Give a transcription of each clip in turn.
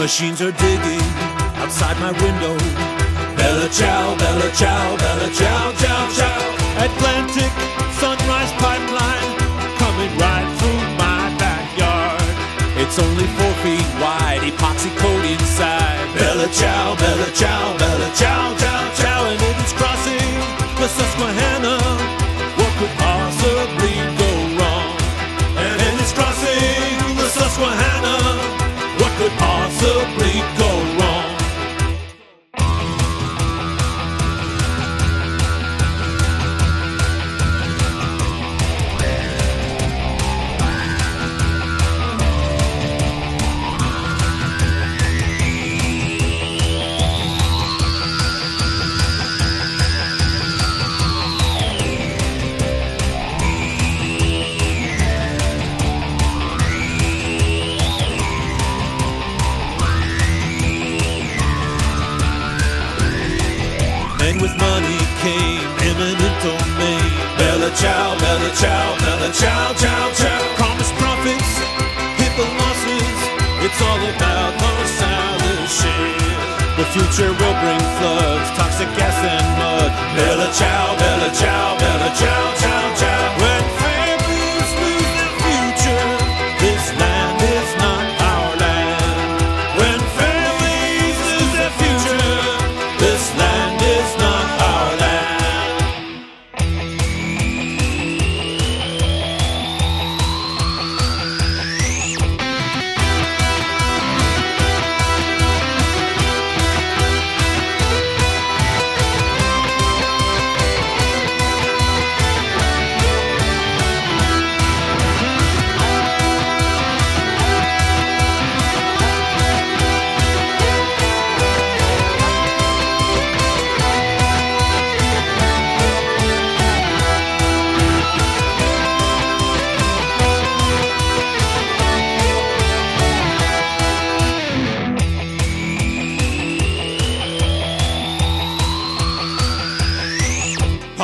Machines are digging outside my window. Bella ciao, bella ciao, bella ciao, ciao, ciao. Atlantic Sunrise Pipeline coming right through my backyard. It's only four feet wide, epoxy coat inside. Bella ciao, bella ciao, money came eminent domain. Bella ciao, bella ciao, bella ciao, ciao, ciao. Promised profits, hit the losses. It's all about Marcellus Shale. The future will bring floods, toxic gas and mud. Bella ciao, bella ciao, bella ciao, ciao, ciao.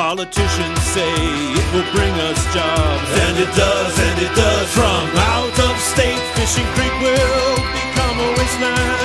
Politicians say it will bring us jobs, and it does, and it does. From out of state, Fishing Creek will become a wasteland,